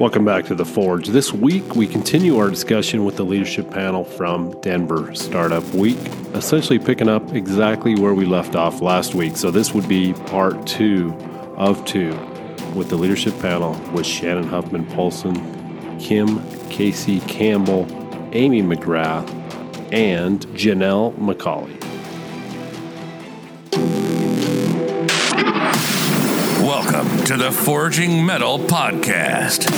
Welcome back to The Forge. This week, we continue our discussion with the leadership panel from Denver Startup Week, essentially picking up exactly where we left off last week. So, this would be part two of two with the leadership panel with Shannon Huffman Polson, Kim Casey Campbell, Amy McGrath, and Jannell MacAulay. Welcome to the Forging Metal Podcast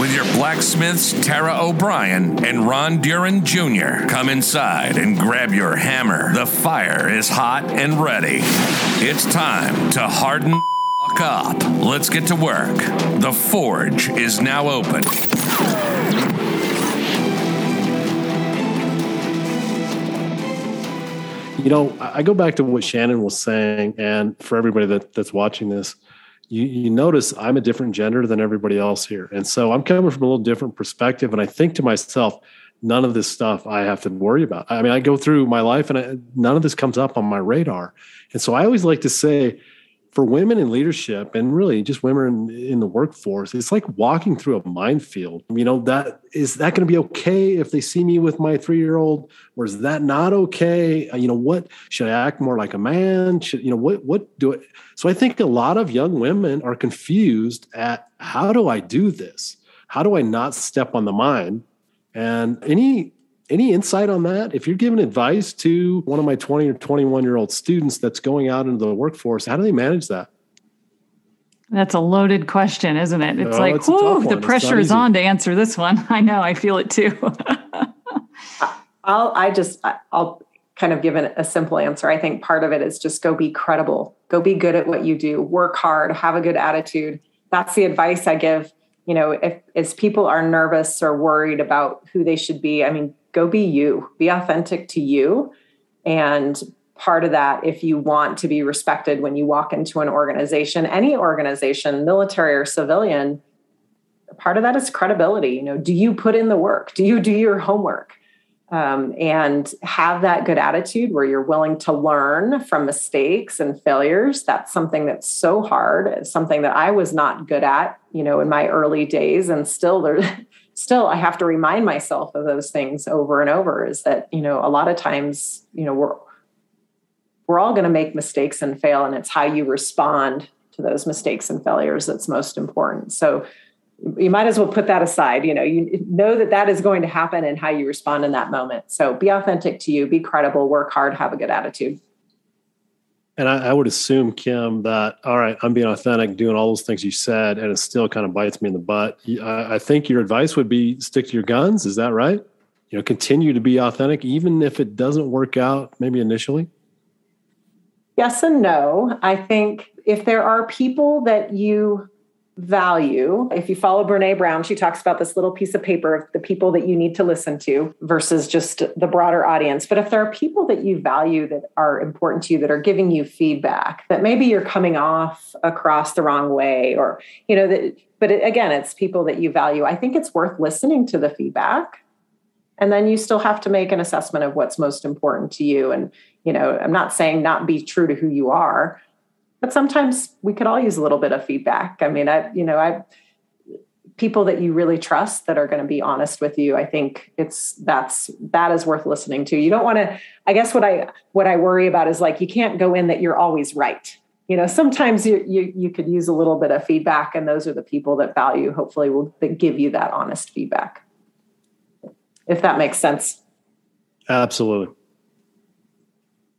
with your blacksmiths Tara O'Brien and Ron Duran Jr. Come inside and grab your hammer. The fire is hot and ready. It's time to harden up. Let's get to work. The Forge is now open. You know, I go back to what Shannon was saying, and for everybody that, that's watching this, you, you notice I'm a different gender than everybody else here. And so I'm coming from a little different perspective. And I think to myself, none of this stuff I have to worry about. I mean, I go through my life and I, none of this comes up on my radar. And so I always like to say, for women in leadership and really just women in, in, the workforce, it's like walking through a minefield. You know, that is that going to be okay if they see me with my three year old, or is that not okay? Uh, you know, what should I act more like a man? Should you know what what do it? So I think a lot of young women are confused at how do I do this? How do I not step on the mine? And any any insight on that? If you're giving advice to one of my 20 or 21 year old students that's going out into the workforce, how do they manage that? That's a loaded question, isn't it? It's oh, like, it's whoo, the pressure is on to answer this one. I know, I feel it too. I'll, I just, I'll kind of give an, a simple answer. I think part of it is just go be credible, go be good at what you do, work hard, have a good attitude. That's the advice I give. You know, if as people are nervous or worried about who they should be, I mean, go be you, be authentic to you. And part of that, if you want to be respected when you walk into an organization, any organization, military or civilian, part of that is credibility. You know, do you put in the work? Do you do your homework? Um, and have that good attitude where you're willing to learn from mistakes and failures. That's something that's so hard. It's something that I was not good at, you know, in my early days, and still there, still I have to remind myself of those things over and over is that, you know, a lot of times, you know, we're we're all going to make mistakes and fail and it's how you respond to those mistakes and failures that's most important. So you might as well put that aside, you know, you know that that is going to happen and how you respond in that moment. So be authentic to you, be credible, work hard, have a good attitude. And I, I, would assume, Kim, that all right, I'm being authentic, doing all those things you said, and it still kind of bites me in the butt. I, I think your advice would be stick to your guns. Is that right? You know, continue to be authentic, even if it doesn't work out, maybe initially. Yes and no. I think if there are people that you value. If you follow Brene Brown, she talks about this little piece of paper of the people that you need to listen to versus just the broader audience. But if there are people that you value that are important to you, that are giving you feedback, that maybe you're coming off across the wrong way, or, you know, that, but it, again, it's people that you value. I think it's worth listening to the feedback. And then you still have to make an assessment of what's most important to you. And, you know, I'm not saying not be true to who you are, but sometimes we could all use a little bit of feedback. I mean, I, you know, I, people that you really trust that are going to be honest with you i think it's that's that is worth listening to. You don't want to i guess what i what i worry about is like you can't go in that you're always right. You know sometimes you you, you could use a little bit of feedback and those are the people that value hopefully will give you that honest feedback. If that makes sense. Absolutely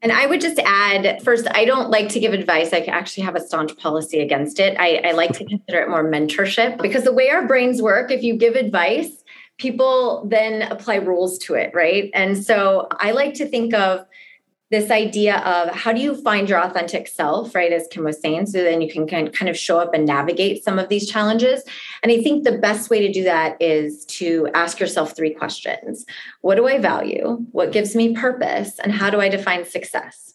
and I would just add first, I don't like to give advice. I actually have a staunch policy against it. I, I like to consider it more mentorship because the way our brains work, if you give advice, people then apply rules to it, right? And so I like to think of this idea of how do you find your authentic self, right? As Kim was saying, so then you can kind of show up and navigate some of these challenges. And I think the best way to do that is to ask yourself three questions What do I value? What gives me purpose? And how do I define success?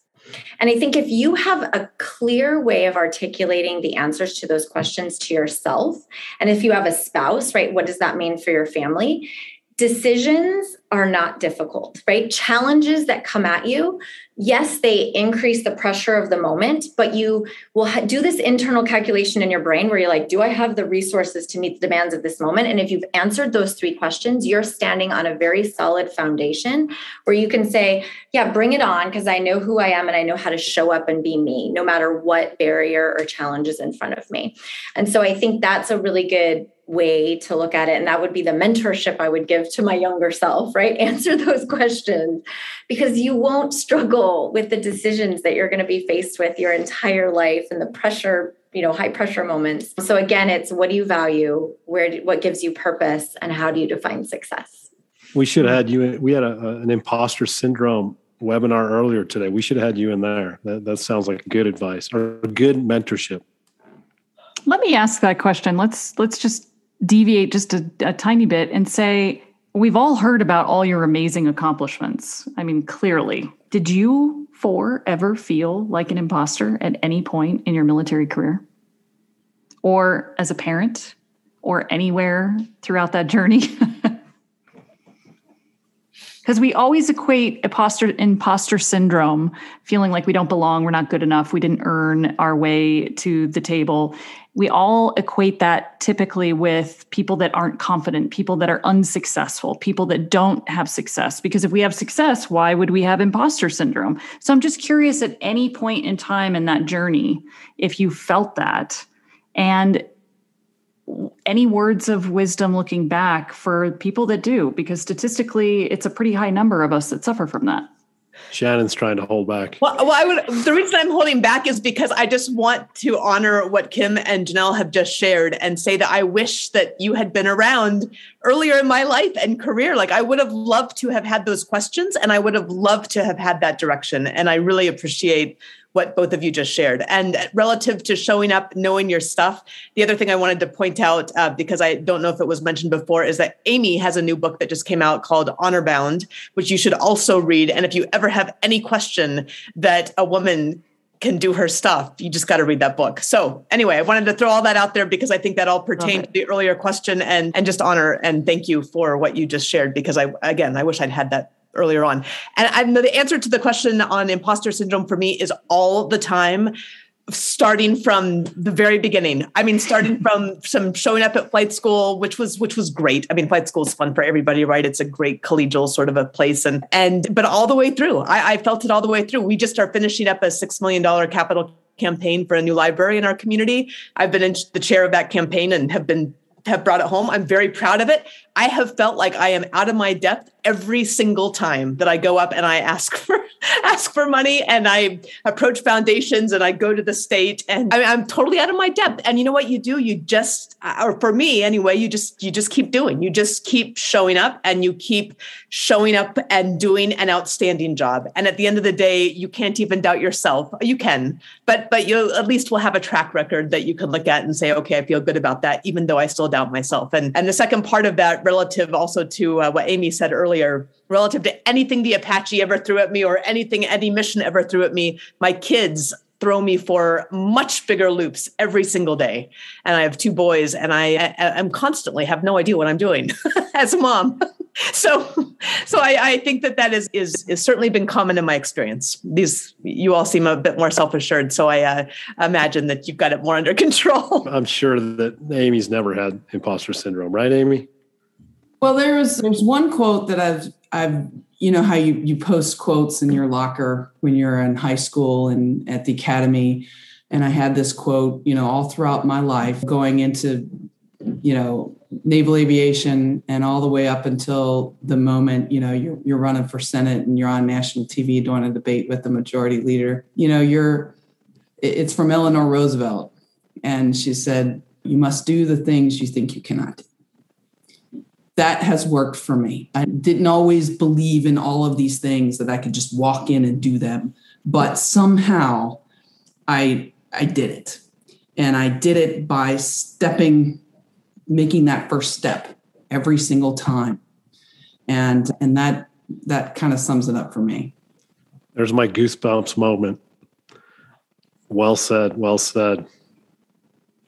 And I think if you have a clear way of articulating the answers to those questions to yourself, and if you have a spouse, right, what does that mean for your family? Decisions are not difficult, right? Challenges that come at you yes, they increase the pressure of the moment, but you will ha- do this internal calculation in your brain where you're like, do I have the resources to meet the demands of this moment? And if you've answered those three questions, you're standing on a very solid foundation where you can say, yeah, bring it on because I know who I am and I know how to show up and be me, no matter what barrier or challenge is in front of me. And so I think that's a really good way to look at it. And that would be the mentorship I would give to my younger self, right? Answer those questions. Because you won't struggle with the decisions that you're going to be faced with your entire life and the pressure you know high pressure moments. So again it's what do you value? Where what gives you purpose? And how do you define success? We should have had you we had a, an imposter syndrome webinar earlier today. We should have had you in there. That, that sounds like good advice or good mentorship. Let me ask that question. Let's let's just deviate just a, a tiny bit and say, we've all heard about all your amazing accomplishments. I mean, clearly. Did you four ever feel like an imposter at any point in your military career? Or as a parent? Or anywhere throughout that journey? because we always equate imposter imposter syndrome feeling like we don't belong we're not good enough we didn't earn our way to the table. We all equate that typically with people that aren't confident people that are unsuccessful people that don't have success. Because if we have success why would we have imposter syndrome? So i'm just curious at any point in time in that journey if you felt that and any words of wisdom looking back for people that do because statistically it's a pretty high number of us that suffer from that Shannon's trying to hold back. Well, well, I would. The reason I'm holding back is because I just want to honor what Kim and Jannell have just shared and say that I wish that you had been around earlier in my life and career. Like I would have loved to have had those questions, and I would have loved to have had that direction. And I really appreciate what both of you just shared. And relative to showing up, knowing your stuff, the other thing I wanted to point out, uh, because I don't know if it was mentioned before, is that Amy has a new book that just came out called Honor Bound, which you should also read. And if you ever have any question that a woman can do her stuff. You just got to read that book. So anyway, I wanted to throw all that out there because I think that all pertained to the earlier question and and just honor and thank you for what you just shared because I again I wish I'd had that earlier on. And, and the answer to the question on imposter syndrome for me is all the time starting from the very beginning. I mean starting from some showing up at flight school which was which was great. I mean flight school is fun for everybody right? It's a great collegial sort of a place. And and but all the way through i, I felt it all the way through. We just are finishing up a six million dollar capital campaign for a new library in our community. I've been in the chair of that campaign and have been have brought it home. I'm very proud of it I have felt like I am out of my depth every single time that I go up and I ask for ask for money and I approach foundations and I go to the state and I am totally out of my depth. And you know what you do? You just, or for me anyway, you just you just keep doing. You just keep showing up and you keep showing up and doing an outstanding job. And at the end of the day, you can't even doubt yourself. You can, but but you at least will have a track record that you can look at and say, okay, I feel good about that, even though I still doubt myself. And and the second part of that relative also to uh, what Amy said earlier, relative to anything the Apache ever threw at me or anything any mission ever threw at me. My kids throw me for much bigger loops every single day. And I have two boys, and I, am constantly have no idea what I'm doing as a mom. so, so I, I, think that that is is is certainly been common in my experience. These you all seem a bit more self assured, so I uh, imagine that you've got it more under control. I'm sure that Amy's never had imposter syndrome, right, Amy? Well, there's there's one quote that I've I've you know how you you post quotes in your locker when you're in high school and at the academy, and I had this quote you know all throughout my life going into you know naval aviation and all the way up until the moment you know you're you're running for senate and you're on national TV doing a debate with the majority leader. You know you're it's from Eleanor Roosevelt, and she said you must do the things you think you cannot do that has worked for me. I didn't always believe in all of these things that I could just walk in and do them, but somehow I I did it. And I did it by stepping making that first step every single time. And and that that kind of sums it up for me. There's my goosebumps moment. Well said, well said.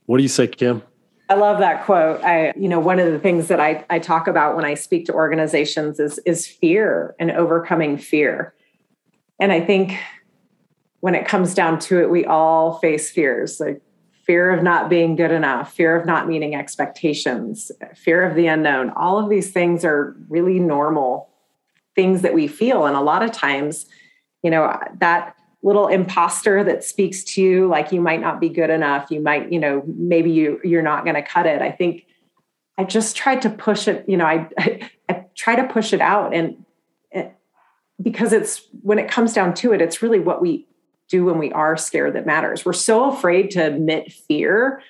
What do you say, Kim? I love that quote. I, you know, one of the things that I, I talk about when I speak to organizations is, is fear and overcoming fear. and I think when it comes down to it, we all face fears like fear of not being good enough, fear of not meeting expectations, fear of the unknown. All of these things are really normal things that we feel. And a lot of times, you know, that little imposter that speaks to you like you might not be good enough, you might, you know, maybe you you're not going to cut it. I think I just tried to push it, you know, I, I, I try to push it out and it, because it's when it comes down to it, it's really what we do when we are scared that matters. We're so afraid to admit fear.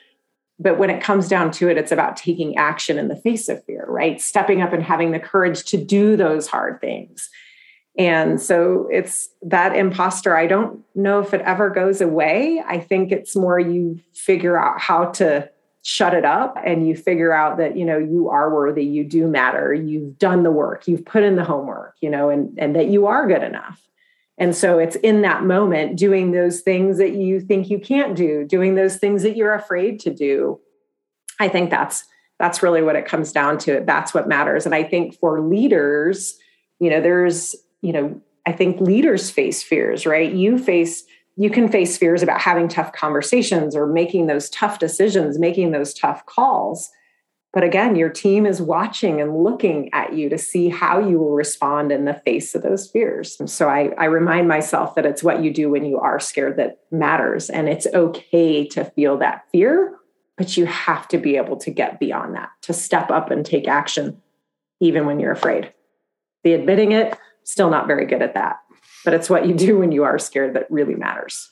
But when it comes down to it, it's about taking action in the face of fear, right? Stepping up and having the courage to do those hard things. And so it's that imposter. I don't know if it ever goes away. I think it's more you figure out how to shut it up and you figure out that you know you are worthy you do matter you've done the work you've put in the homework you know and and that you are good enough and so it's in that moment doing those things that you think you can't do, doing those things that you're afraid to do. I think that's that's really what it comes down to. That's what matters. And I think for leaders, you know, there's, you know, I think leaders face fears, right? You face you can face fears about having tough conversations or making those tough decisions, making those tough calls. But again, your team is watching and looking at you to see how you will respond in the face of those fears. And so I, I remind myself that it's what you do when you are scared that matters. And it's okay to feel that fear, but you have to be able to get beyond that, to step up and take action, even when you're afraid. The admitting it, still not very good at that. But it's what you do when you are scared that really matters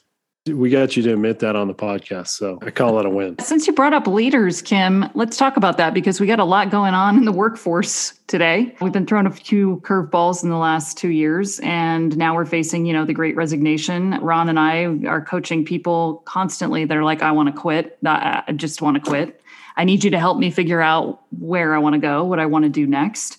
we got you to admit that on the podcast. So I call it a win. Since you brought up leaders, Kim, let's talk about that because we got a lot going on in the workforce today. We've been thrown a few curveballs in the last two years, and now we're facing, you know, the great resignation. Ron and I are coaching people constantly. They're like, I want to quit. I just want to quit. I need you to help me figure out where I want to go, what I want to do next.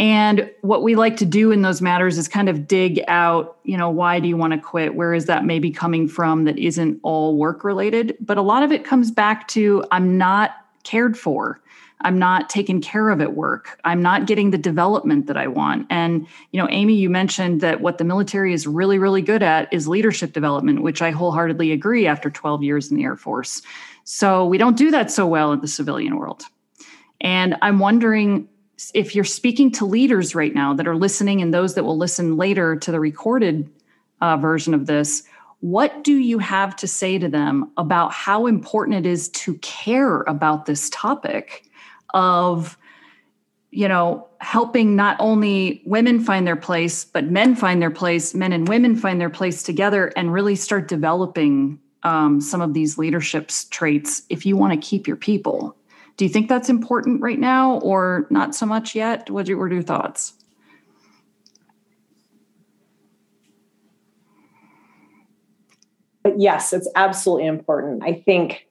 And what we like to do in those matters is kind of dig out, you know, why do you want to quit? Where is that maybe coming from that isn't all work related? But a lot of it comes back to I'm not cared for. I'm not taken care of at work. I'm not getting the development that I want. And, you know, Amy, you mentioned that what the military is really, really good at is leadership development, which I wholeheartedly agree after 12 years in the Air Force. So we don't do that so well in the civilian world. And I'm wondering if you're speaking to leaders right now that are listening and those that will listen later to the recorded uh, version of this, what do you have to say to them about how important it is to care about this topic of you know helping not only women find their place but men find their place men and women find their place together and really start developing um, some of these leadership traits if you want to keep your people do you think that's important right now or not so much yet? What are your thoughts? But Yes, it's absolutely important. I think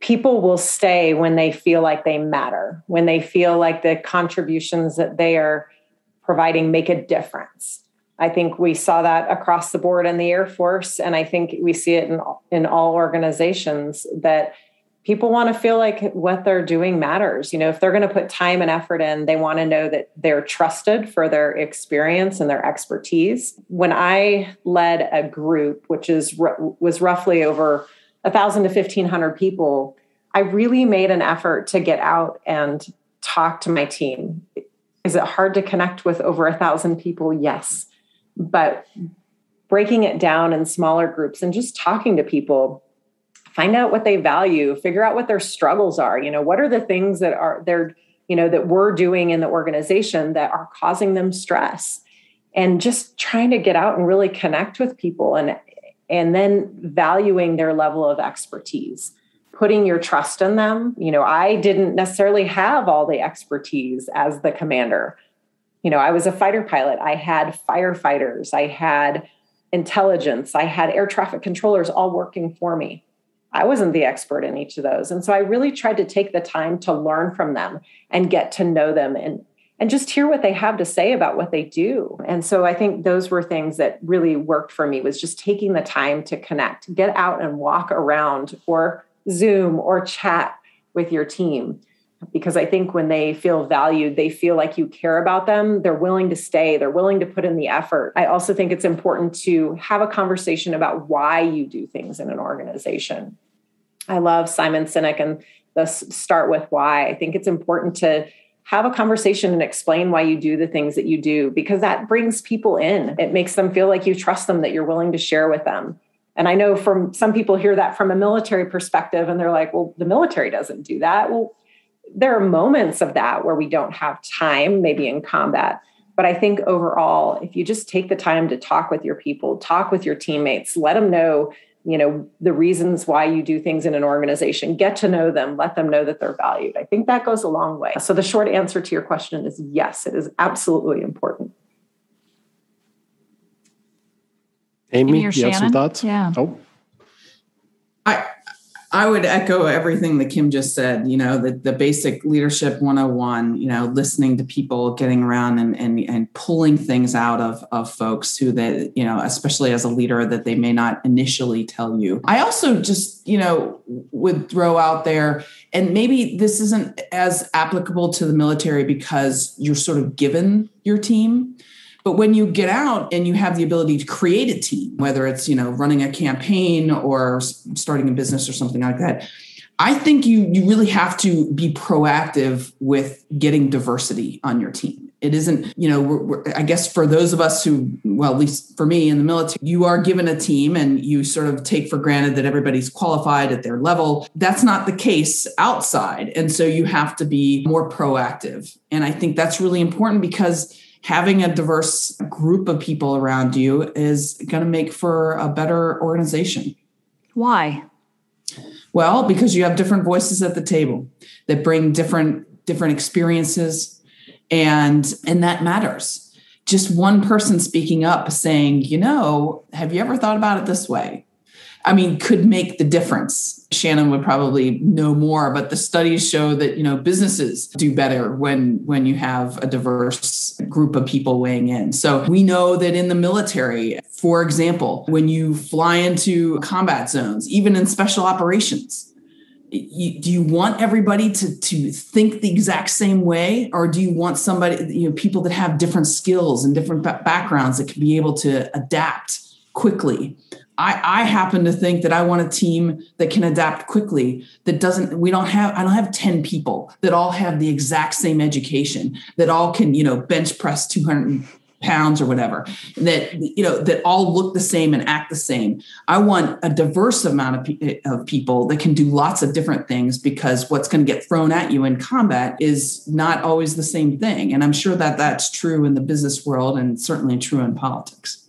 people will stay when they feel like they matter, when they feel like the contributions that they are providing make a difference. I think we saw that across the board in the Air Force, and I think we see it in, in all organizations that people want to feel like what they're doing matters. You know, if they're going to put time and effort in, they want to know that they're trusted for their experience and their expertise. When I led a group, which is was roughly over a thousand to fifteen hundred people, I really made an effort to get out and talk to my team. Is it hard to connect with over a thousand people? Yes, but breaking it down in smaller groups and just talking to people find out what they value figure out what their struggles are you know what are the things that are they're you know that we're doing in the organization that are causing them stress? And just trying to get out and really connect with people and and then valuing their level of expertise putting your trust in them. You know i didn't necessarily have all the expertise as the commander. You know i was a fighter pilot. I had firefighters. I had intelligence. I had air traffic controllers all working for me I wasn't the expert in each of those. And so I really tried to take the time to learn from them and get to know them and and just hear what they have to say about what they do. And so I think those were things that really worked for me was just taking the time to connect, get out and walk around or Zoom or chat with your team. Because I think when they feel valued, they feel like you care about them. They're willing to stay, they're willing to put in the effort. I also think it's important to have a conversation about why you do things in an organization. I love Simon Sinek and the start with why. I think it's important to have a conversation and explain why you do the things that you do because that brings people in. It makes them feel like you trust them, that you're willing to share with them. And I know from some people hear that from a military perspective and they're like, well, the military doesn't do that. Well, there are moments of that where we don't have time, maybe in combat. But I think overall, if you just take the time to talk with your people, talk with your teammates, let them know, you know, the reasons why you do things in an organization, get to know them, let them know that they're valued. I think that goes a long way. So the short answer to your question is yes, it is absolutely important. Amy, you have some thoughts? Yeah. Oh. I I would echo everything that Kim just said, you know, the, the basic leadership 101, you know, listening to people, getting around and, and, and pulling things out of, of folks who that, you know, especially as a leader that they may not initially tell you. I also just, you know, would throw out there, and maybe this isn't as applicable to the military because you're sort of given your team but when you get out and you have the ability to create a team, whether it's, you know, running a campaign or starting a business or something like that, I think you you really have to be proactive with getting diversity on your team. It isn't, you know, we're, we're, I guess for those of us who, well, at least for me in the military, you are given a team and you sort of take for granted that everybody's qualified at their level. That's not the case outside. And so you have to be more proactive. And I think that's really important because having a diverse group of people around you is going to make for a better organization. Why? Well, because you have different voices at the table that bring different different experiences and and that matters. Just one person speaking up saying, "You know, have you ever thought about it this way?" I mean, could make the difference. Shannon would probably know more, but the studies show that you know businesses do better when when you have a diverse group of people weighing in. So we know that in the military, for example, when you fly into combat zones, even in special operations, you, do you want everybody to to think the exact same way or do you want somebody you know people that have different skills and different backgrounds that can be able to adapt quickly I, I happen to think that I want a team that can adapt quickly. That doesn't. We don't have. I don't have ten people that all have the exact same education. That all can, you know, bench press two hundred pounds or whatever. That you know that all look the same and act the same. I want a diverse amount of, eh, of people that can do lots of different things because what's going to get thrown at you in combat is not always the same thing. And I'm sure that that's true in the business world and certainly true in politics.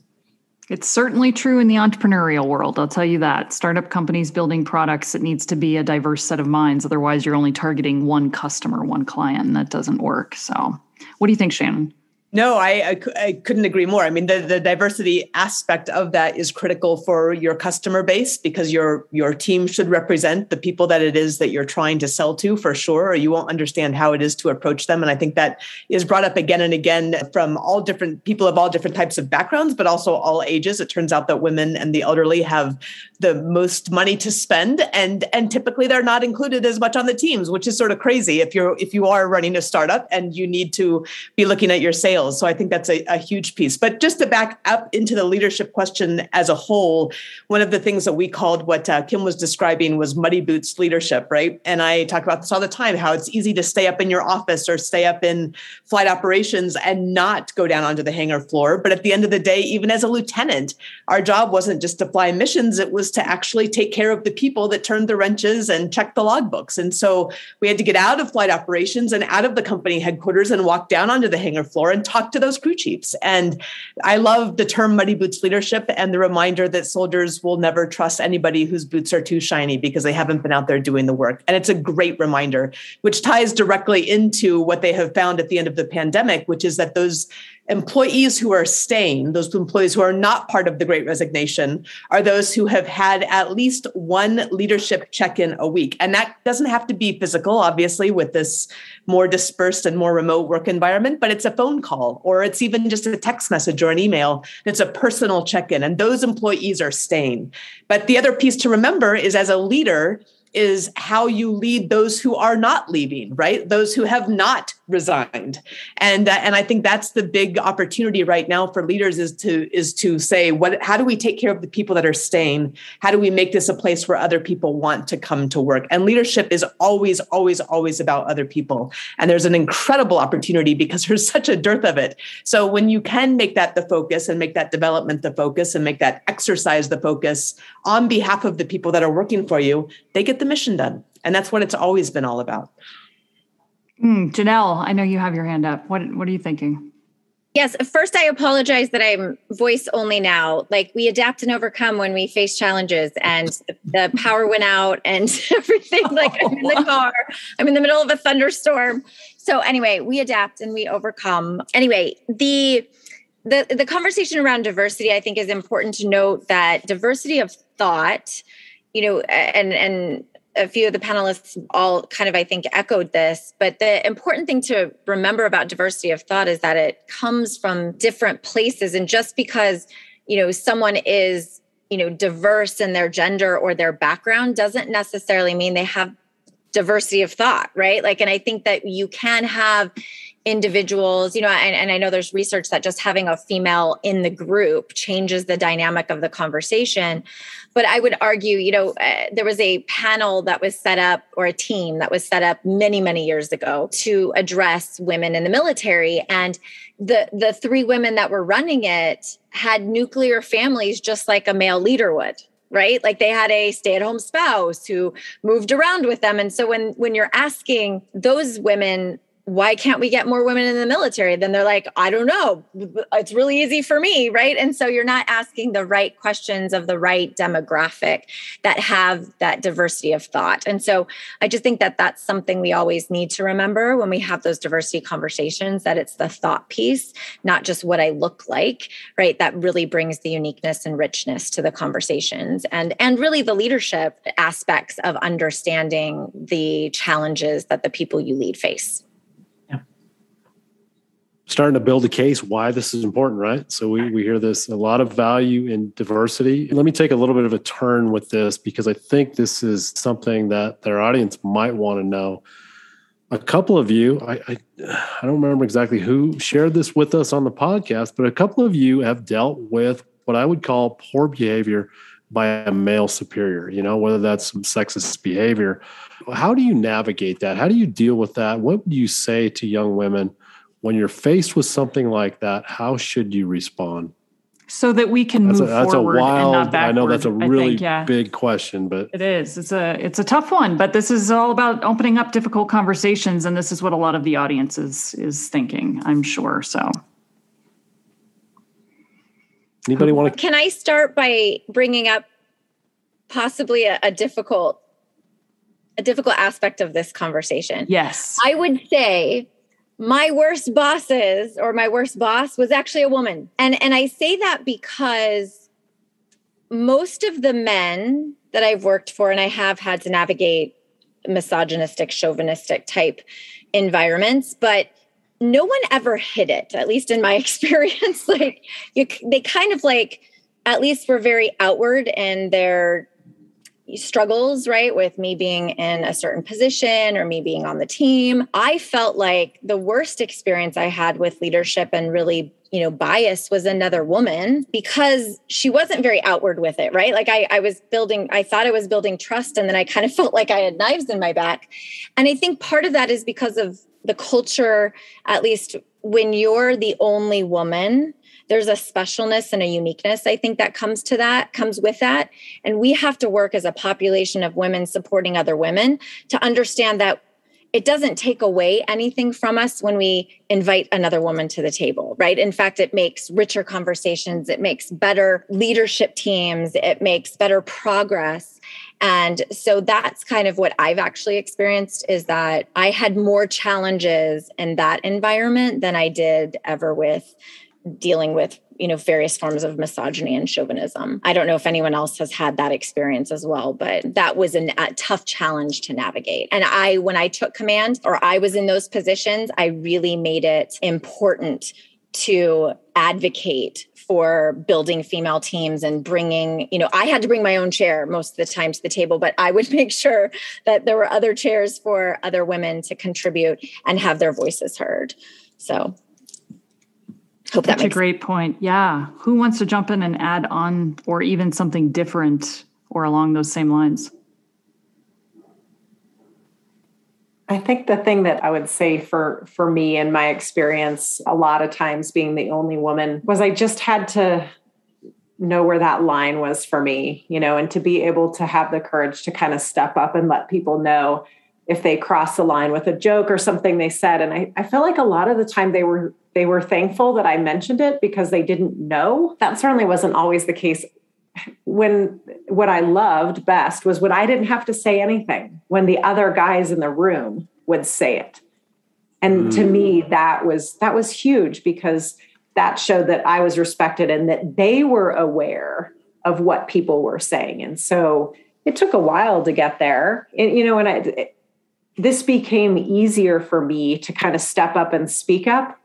It's certainly true in the entrepreneurial world. I'll tell you that. Startup companies building products, it needs to be a diverse set of minds. Otherwise, you're only targeting one customer, one client, and that doesn't work. So, what do you think, Shannon? No, I, I, I, couldn't agree more. I mean, the, the diversity aspect of that is critical for your customer base because your your team should represent the people that it is that you're trying to sell to for sure, or you won't understand how it is to approach them. And I think that is brought up again and again from all different people of all different types of backgrounds, but also all ages. It turns out that women and the elderly have the most money to spend, and and typically they're not included as much on the teams, which is sort of crazy if you're if you are running a startup and you need to be looking at your sales. So I think that's a, a huge piece. But just to back up into the leadership question as a whole, one of the things that we called what uh, Kim was describing was muddy boots leadership, right? And I talk about this all the time how it's easy to stay up in your office or stay up in flight operations and not go down onto the hangar floor. But at the end of the day, even as a lieutenant, our job wasn't just to fly missions, it was to actually take care of the people that turned the wrenches and check the logbooks. And so we had to get out of flight operations and out of the company headquarters and walk down onto the hangar floor and talk to those crew chiefs. And I love the term muddy boots leadership and the reminder that soldiers will never trust anybody whose boots are too shiny because they haven't been out there doing the work. And it's a great reminder, which ties directly into what they have found at the end of the pandemic, which is that those employees who are staying, those employees who are not part of the great resignation, are those who have had at least one leadership check in a week. And that doesn't have to be physical, obviously, with this more dispersed and more remote work environment, but it's a phone call or it's even just a text message or an email. It's a personal check in, and those employees are staying. But the other piece to remember is as a leader, is how you lead those who are not leaving, right? Those who have not resigned. And uh, and I think that's the big opportunity right now for leaders is to is to say what how do we take care of the people that are staying? How do we make this a place where other people want to come to work? And leadership is always always always about other people. And there's an incredible opportunity because there's such a dearth of it. So when you can make that the focus and make that development the focus and make that exercise the focus on behalf of the people that are working for you, they get the mission done. And that's what it's always been all about. Mm, Jannell, I know you have your hand up. What What are you thinking? Yes, first I apologize that I'm voice only now. Like we adapt and overcome when we face challenges and the power went out and everything like I'm in the car. I'm in the middle of a thunderstorm. So anyway, we adapt and we overcome. Anyway, the the the conversation around diversity I think is important to note that diversity of thought, you know, and and a few of the panelists all kind of, I think, echoed this. But the important thing to remember about diversity of thought is that it comes from different places. And just because, you know, someone is, you know, diverse in their gender or their background doesn't necessarily mean they have diversity of thought, right? Like, and I think that you can have individuals, you know, and, and I know there's research that just having a female in the group changes the dynamic of the conversation. But I would argue, you know, uh, there was a panel that was set up or a team that was set up many, many years ago to address women in the military. And the the three women that were running it had nuclear families just like a male leader would right like they had a stay-at-home spouse who moved around with them and so when when you're asking those women why can't we get more women in the military? Then they're like, I don't know. It's really easy for me, right? And so you're not asking the right questions of the right demographic that have that diversity of thought. And so I just think that that's something we always need to remember when we have those diversity conversations that it's the thought piece, not just what I look like, right? That really brings the uniqueness and richness to the conversations and and really the leadership aspects of understanding the challenges that the people you lead face starting to build a case why this is important, right? So we, we hear this a lot of value in diversity. Let me take a little bit of a turn with this because I think this is something that their audience might want to know. A couple of you, I, I, I don't remember exactly who shared this with us on the podcast, but a couple of you have dealt with what I would call poor behavior by a male superior, you know, whether that's some sexist behavior. How do you navigate that? How do you deal with that? What would you say to young women when you're faced with something like that, how should you respond? So that we can that's move a, that's forward a wild, and not backward. I know that's a really think, yeah. big question, but it is. It's a it's a tough one, but this is all about opening up difficult conversations, and this is what a lot of the audience is is thinking. I'm sure. So, anybody want to? Can I start by bringing up possibly a, a difficult a difficult aspect of this conversation? Yes, I would say my worst bosses or my worst boss was actually a woman. And and I say that because most of the men that I've worked for and I have had to navigate misogynistic chauvinistic type environments, but no one ever hit it at least in my experience like you they kind of like at least were very outward in their struggles, right, with me being in a certain position or me being on the team. I felt like the worst experience I had with leadership and really you know bias was another woman because she wasn't very outward with it right like I, I was building i thought i was building trust and then i kind of felt like i had knives in my back and i think part of that is because of the culture at least when you're the only woman there's a specialness and a uniqueness i think that comes to that comes with that and we have to work as a population of women supporting other women to understand that it doesn't take away anything from us when we invite another woman to the table, right? In fact, it makes richer conversations, it makes better leadership teams, it makes better progress. And so that's kind of what I've actually experienced is that I had more challenges in that environment than I did ever with dealing with you know various forms of misogyny and chauvinism i don't know if anyone else has had that experience as well but that was an, a tough challenge to navigate and i when i took command or i was in those positions i really made it important to advocate for building female teams and bringing, you know, I had to bring my own chair most of the time to the table, but I would make sure that there were other chairs for other women to contribute and have their voices heard. So hope that That's a great sense. point. Yeah. Who wants to jump in and add on or even something different or along those same lines? I think the thing that I would say for for me and my experience a lot of times being the only woman was I just had to know where that line was for me, you know, and to be able to have the courage to kind of step up and let people know if they cross the line with a joke or something they said. And I, I feel like a lot of the time they were they were thankful that I mentioned it because they didn't know. That certainly wasn't always the case when what I loved best was when I didn't have to say anything, when the other guys in the room would say it. And mm. to me, that was that was huge because that showed that I was respected and that they were aware of what people were saying. And so it took a while to get there. And, you know, and I, it, this became easier for me to kind of step up and speak up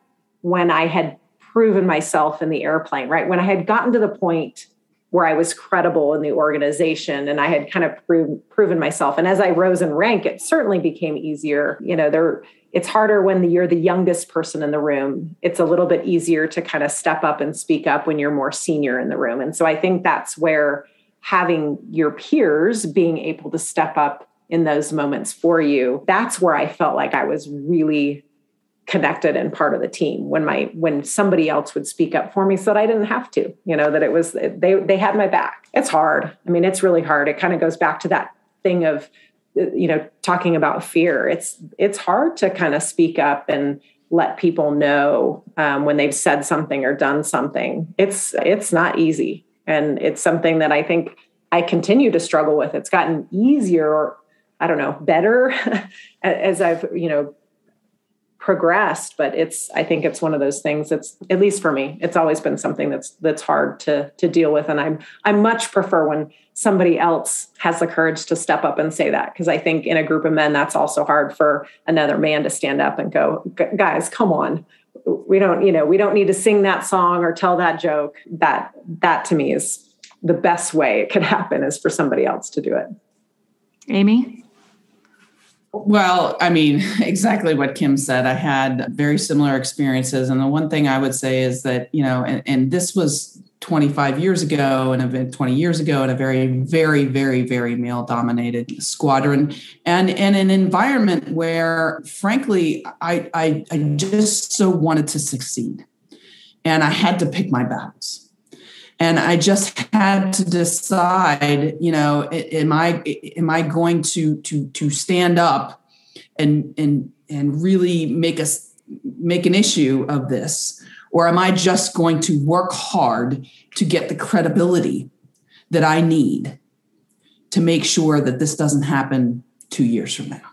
when I had proven myself in the airplane, right? When I had gotten to the point where I was credible in the organization and I had kind of proved, proven myself. And as I rose in rank, it certainly became easier. You know, there it's harder when you're the youngest person in the room. It's a little bit easier to kind of step up and speak up when you're more senior in the room. And so I think that's where having your peers being able to step up in those moments for you, that's where I felt like I was really connected and part of the team when my when somebody else would speak up for me so that I didn't have to you know that it was they they had my back. It's hard. I mean it's really hard. It kind of goes back to that thing of you know talking about fear. It's it's hard to kind of speak up and let people know um, when they've said something or done something. It's it's not easy. And it's something that i think i continue to struggle with. It's gotten easier i don't know better as i've you know progressed but it's i think it's one of those things that's at least for me it's always been something that's that's hard to to deal with. And i'm i much prefer when somebody else has the courage to step up and say that because i think in a group of men that's also hard for another man to stand up and go guys come on. We don't you know we don't need to sing that song or tell that joke. That that to me is the best way it could happen is for somebody else to do it. Amy well, I mean, exactly what Kim said. I had very similar experiences. And the one thing I would say is that, you know, and, and this was 25 years ago and a 20 years ago in a very, very, very, very male dominated squadron and, in an environment where, frankly, I, I, I just so wanted to succeed. And I had to pick my battles and i just had to decide you know am i am i going to to to stand up and and and really make us make an issue of this? Or am i just going to work hard to get the credibility that i need to make sure that this doesn't happen 2 years from now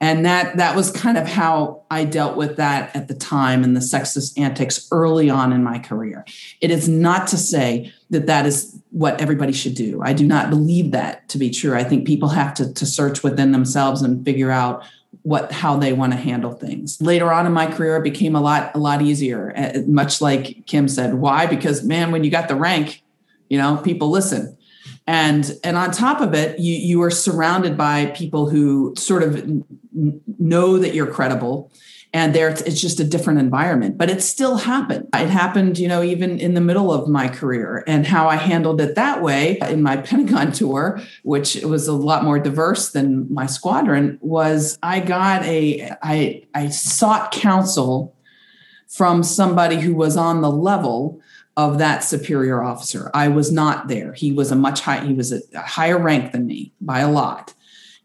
and that that was kind of how i dealt with that at the time and the sexist antics early on in my career. It is not to say that that is what everybody should do. I do not believe that to be true. I think people have to, to search within themselves and figure out what how they want to handle things. Later on in my career it became a lot a lot easier uh, much like kim said why? Because man when you got the rank you know people listen and and on top of it you you are surrounded by people who sort of know that you're credible and there it's just a different environment but it still happened. It happened you know even in the middle of my career and how i handled it that way in my pentagon tour which was a lot more diverse than my squadron was i got a i i sought counsel from somebody who was on the level of that superior officer. I was not there. He was a much high, he was a, a higher rank than me by a lot.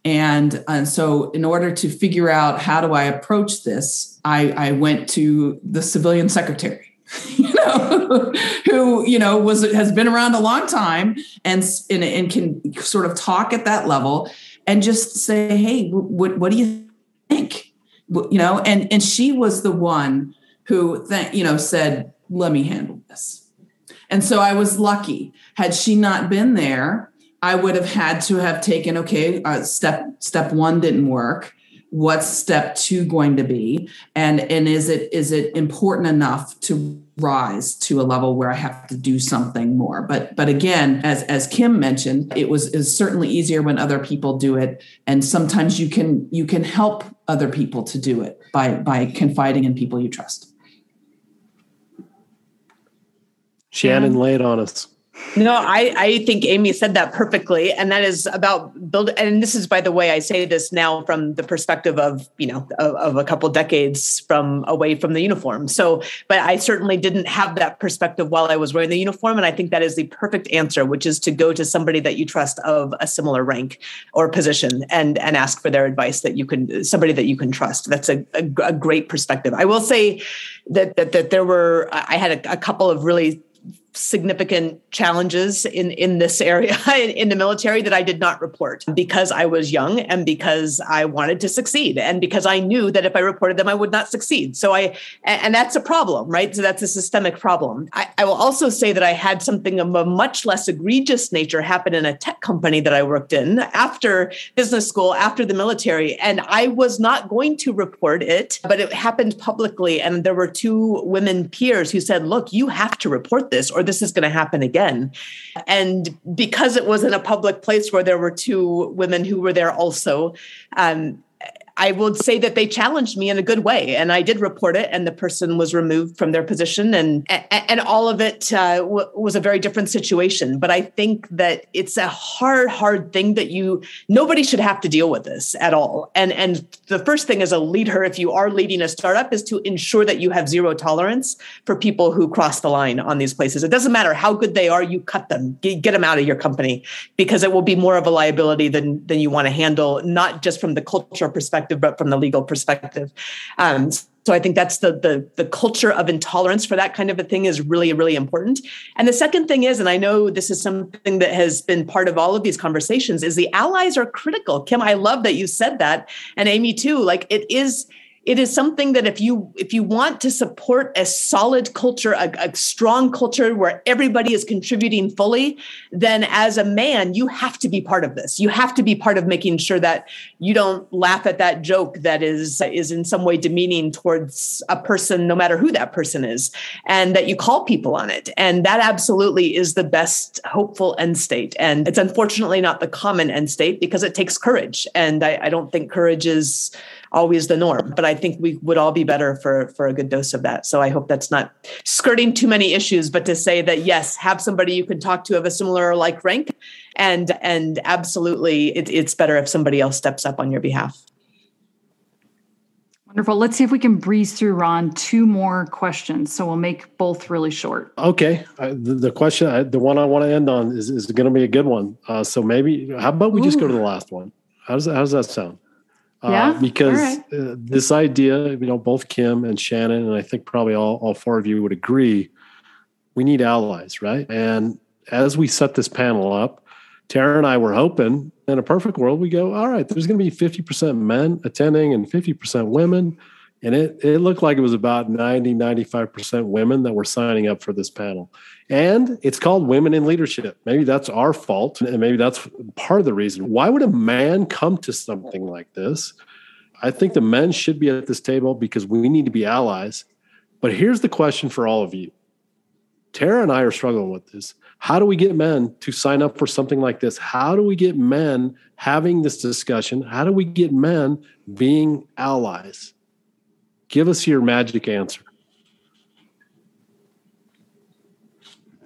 And, and so in order to figure out how do I approach this, I, I went to the civilian secretary. you know, who you know was has been around a long time and, and and can sort of talk at that level and just say, hey, what what do you think? You know, and and she was the one who th- you know said, let me handle this. And so I was lucky. Had she not been there, I would have had to have taken okay, uh, step step 1 didn't work. what's step two going to be and and is it is it important enough to rise to a level where i have to do something more but but again as as kim mentioned it was is certainly easier when other people do it and sometimes you can you can help other people to do it by by confiding in people you trust shannon laid on us no, I, I think Amy said that perfectly. And that is about build. And this is, by the way, I say this now from the perspective of, you know, of, of, a couple decades from away from the uniform. So, but I certainly didn't have that perspective while I was wearing the uniform. And I think that is the perfect answer, which is to go to somebody that you trust of a similar rank or position and, and ask for their advice that you can, somebody that you can trust. That's a, a, a great perspective. I will say that, that, that there were, I had a, a couple of really significant challenges in in this area in, in, the military that I did not report because I was young and because I wanted to succeed and because I knew that if I reported them I would not succeed. So I and that's a problem, right? So that's a systemic problem. I, I will also say that I had something of a much less egregious nature happen in a tech company that I worked in after business school, after the military, and I was not going to report it, but it happened publicly, and there were two women peers who said, "Look, you have to report this, or this is going to happen again. And because it was in a public place where there were two women who were there also, um, I would say that they challenged me in a good way, and I did report it, and the person was removed from their position, and and all of it uh, w- was a very different situation. But I think that it's a hard, hard thing that you nobody should have to deal with this at all. And and the first thing as a leader, if you are leading a startup, is to ensure that you have zero tolerance for people who cross the line on these places. It doesn't matter how good they are, you cut them, get, get them out of your company, because it will be more of a liability than than you want to handle, not just from the cultural perspective perspective, but from the legal perspective. Um, so I think that's the, the the culture of intolerance for that kind of a thing is really really important. And the second thing is, and I know this is something that has been part of all of these conversations, is the allies are critical. Kim, I love that you said that, and Amy too. Like it is it is something that if you if you want to support a solid culture a, a, strong culture where everybody is contributing fully then as a man you have to be part of this. You have to be part of making sure that you don't laugh at that joke that is is in some way demeaning towards a person no matter who that person is and that you call people on it. And that absolutely is the best hopeful end state. And it's unfortunately not the common end state because it takes courage. And i, I don't think courage is always the norm. But I think we would all be better for for a good dose of that. So I hope that's not skirting too many issues, but to say that yes, have somebody you can talk to of a similar or like rank, and and absolutely, it, it's better if somebody else steps up on your behalf. Wonderful. Let's see if we can breeze through, Ron. Two more questions. So we'll make both really short. Okay. I, the, the, question, I, the one I want to end on is, is going to be a good one. Uh, so maybe, how about we Ooh. just go to the last one? How does that, how does that sound? Uh, yeah, uh, because right. uh, this idea, you know, both Kim and Shannon, and I think probably all, all four of you would agree, we need allies, right? And as we set this panel up, Tara and I were hoping in a perfect world, we go, all right, there's going to be 50% men attending and 50% women. And it, it looked like it was about 90, 95% women that were signing up for this panel. And it's called Women in Leadership. Maybe that's our fault. And maybe that's part of the reason. Why would a man come to something like this? I think the men should be at this table because we need to be allies. But here's the question for all of you Tara and I are struggling with this. How do we get men to sign up for something like this? How do we get men having this discussion? How do we get men being allies? Give us your magic answer.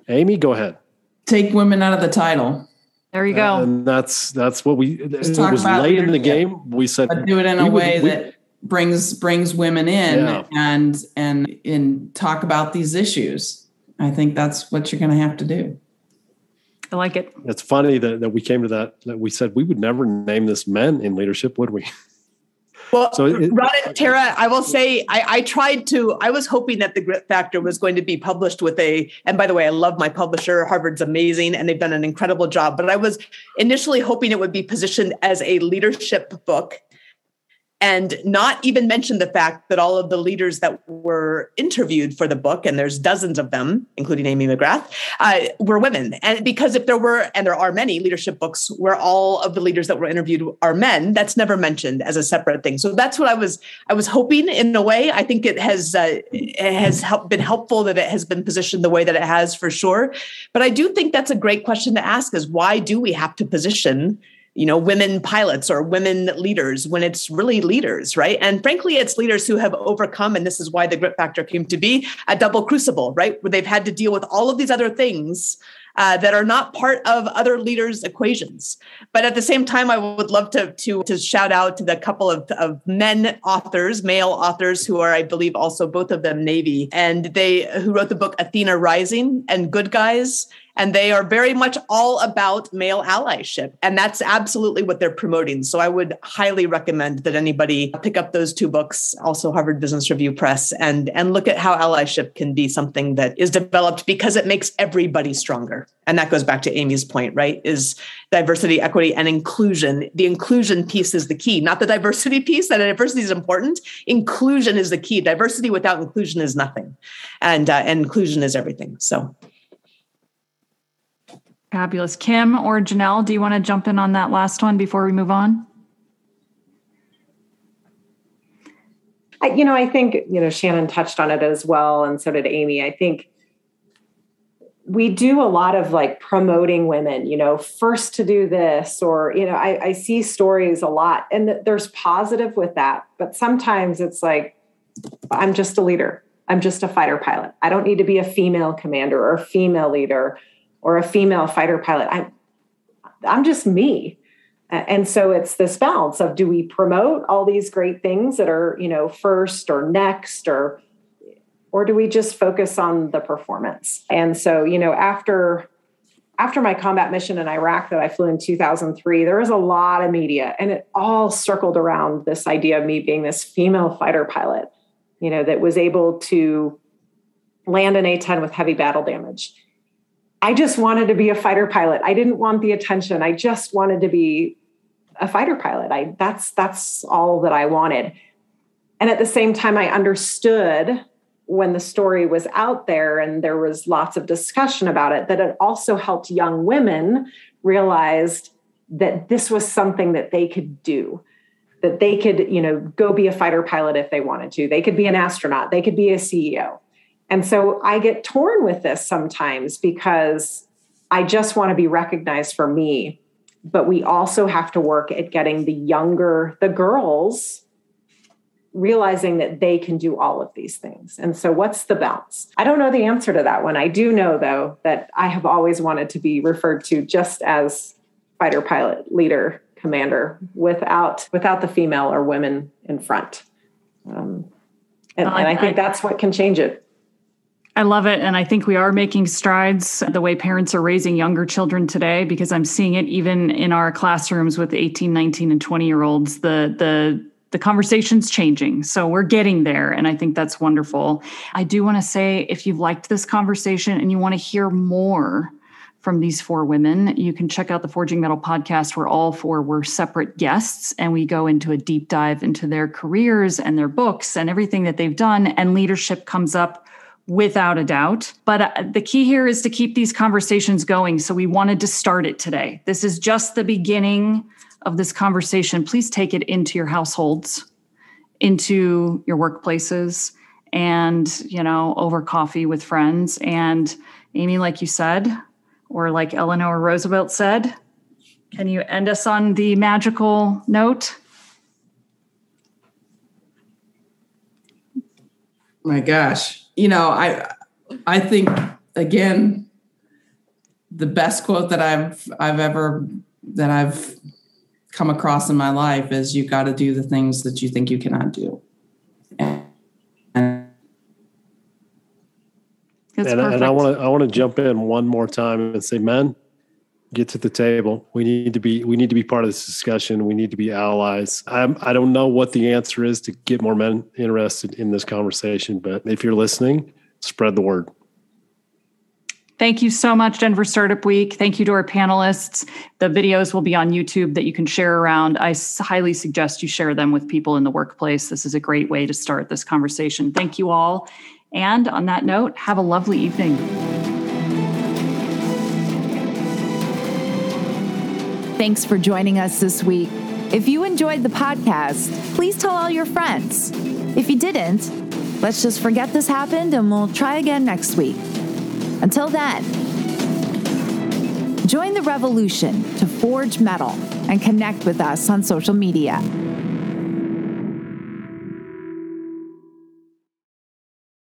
Amy, go ahead. Take women out of the title. There you go. and that's that's what we. Just it was late in the game. We said but do it in a way we, that brings brings women in yeah. and and and talk about these issues. I think that's what you're going to have to do. I like it. It's funny that, that we came to that that we said we would never name this men in leadership, would we? Well, so it, Ron and Tara, I will say I, I, tried to. I was hoping that the Grit Factor was going to be published with a. And by the way, I love my publisher. Harvard's amazing, and they've done an incredible job. But I was initially hoping it would be positioned as a leadership book and not even mention the fact that all of the leaders that were interviewed for the book, and there's dozens of them, including Amy McGrath, uh, were women. And because if there were, and there are many leadership books where all of the leaders that were interviewed are men, that's never mentioned as a separate thing. So that's what I was I was hoping in a way. I think it has uh, it has help, been helpful that it has been positioned the way that it has for sure. But I do think that's a great question to ask: is why do we have to position? You know women pilots or women leaders when it's really leaders right? And frankly it's leaders who have overcome and this is why the grit factor came to be a double crucible right? Where they've had to deal with all of these other things uh, that are not part of other leaders' equations. But at the same time, I would love to to, to shout out to the couple of, of men authors, male authors, who are, I believe, also both of them Navy, and they who wrote the book Athena Rising and Good Guys and they are very much all about male allyship and that's absolutely what they're promoting so i would highly recommend that anybody pick up those two books also harvard business review press and and look at how allyship can be something that is developed because it makes everybody stronger and that goes back to amy's point right is diversity equity and inclusion the inclusion piece is the key not the diversity piece that diversity is important inclusion is the key diversity without inclusion is nothing and uh, and inclusion is everything so Fabulous. Kim or Jannell, do you want to jump in on that last one before we move on? I, you know, I think, you know, Shannon touched on it as well, and so did Amy. I think we do a lot of like promoting women, you know, first to do this, or, you know, I, I see stories a lot, and there's positive with that. But sometimes it's like, I'm just a leader. I'm just a fighter pilot. I don't need to be a female commander or a female leader or a female fighter pilot. I'm I'm just me. And so it's this balance of do we promote all these great things that are, you know, first or next or or do we just focus on the performance? And so, you know, after after my combat mission in Iraq that I flew in 2003, there was a lot of media and it all circled around this idea of me being this female fighter pilot, you know, that was able to land an A-10 with heavy battle damage I just wanted to be a fighter pilot. I didn't want the attention. I just wanted to be a fighter pilot. I that's that's all that I wanted. And at the same time I understood when the story was out there and there was lots of discussion about it that it also helped young women realize that this was something that they could do that they could you know go be a fighter pilot if they wanted to they could be an astronaut they could be a ceo and so I get torn with this sometimes because I just want to be recognized for me. But we also have to work at getting the younger, the girls, realizing that they can do all of these things. And so, what's the balance? I don't know the answer to that one. I do know, though, that I have always wanted to be referred to just as fighter pilot, leader, commander, without without the female or women in front. Um, and, and I think that's what can change it. I love it. And I think we are making strides the way parents are raising younger children today, because I'm seeing it even in our classrooms with 18, 19, and 20 year olds. The, the, the conversation's changing. So we're getting there. And I think that's wonderful. I do want to say if you've liked this conversation and you want to hear more from these four women, you can check out the Forging Metal podcast, where all four were separate guests. And we go into a deep dive into their careers and their books and everything that they've done. And leadership comes up without a doubt. But uh, the key here is to keep these conversations going. So we wanted to start it today. This is just the beginning of this conversation. Please take it into your households, into your workplaces, and, you know, over coffee with friends. And Amy, like you said, or like Eleanor Roosevelt said, can you end us on the magical note? My gosh you know, I I think again, the best quote that I've I've ever that I've come across in my life is you've got to do the things that you think you cannot do. And, and, and, and I want to I want to jump in one more time and say, men, get to the table. We need to be we need to be part of this discussion. We need to be allies. I'm, I don't know what the answer is to get more men interested in this conversation, but if you're listening, spread the word. Thank you so much, Denver Startup Week. Thank you to our panelists. The videos will be on YouTube that you can share around. I highly suggest you share them with people in the workplace. This is a great way to start this conversation. Thank you all. And on that note, have a lovely evening. Thanks for joining us this week. If you enjoyed the podcast, please tell all your friends. If you didn't, let's just forget this happened and we'll try again next week. Until then, join the revolution to forge metal and connect with us on social media.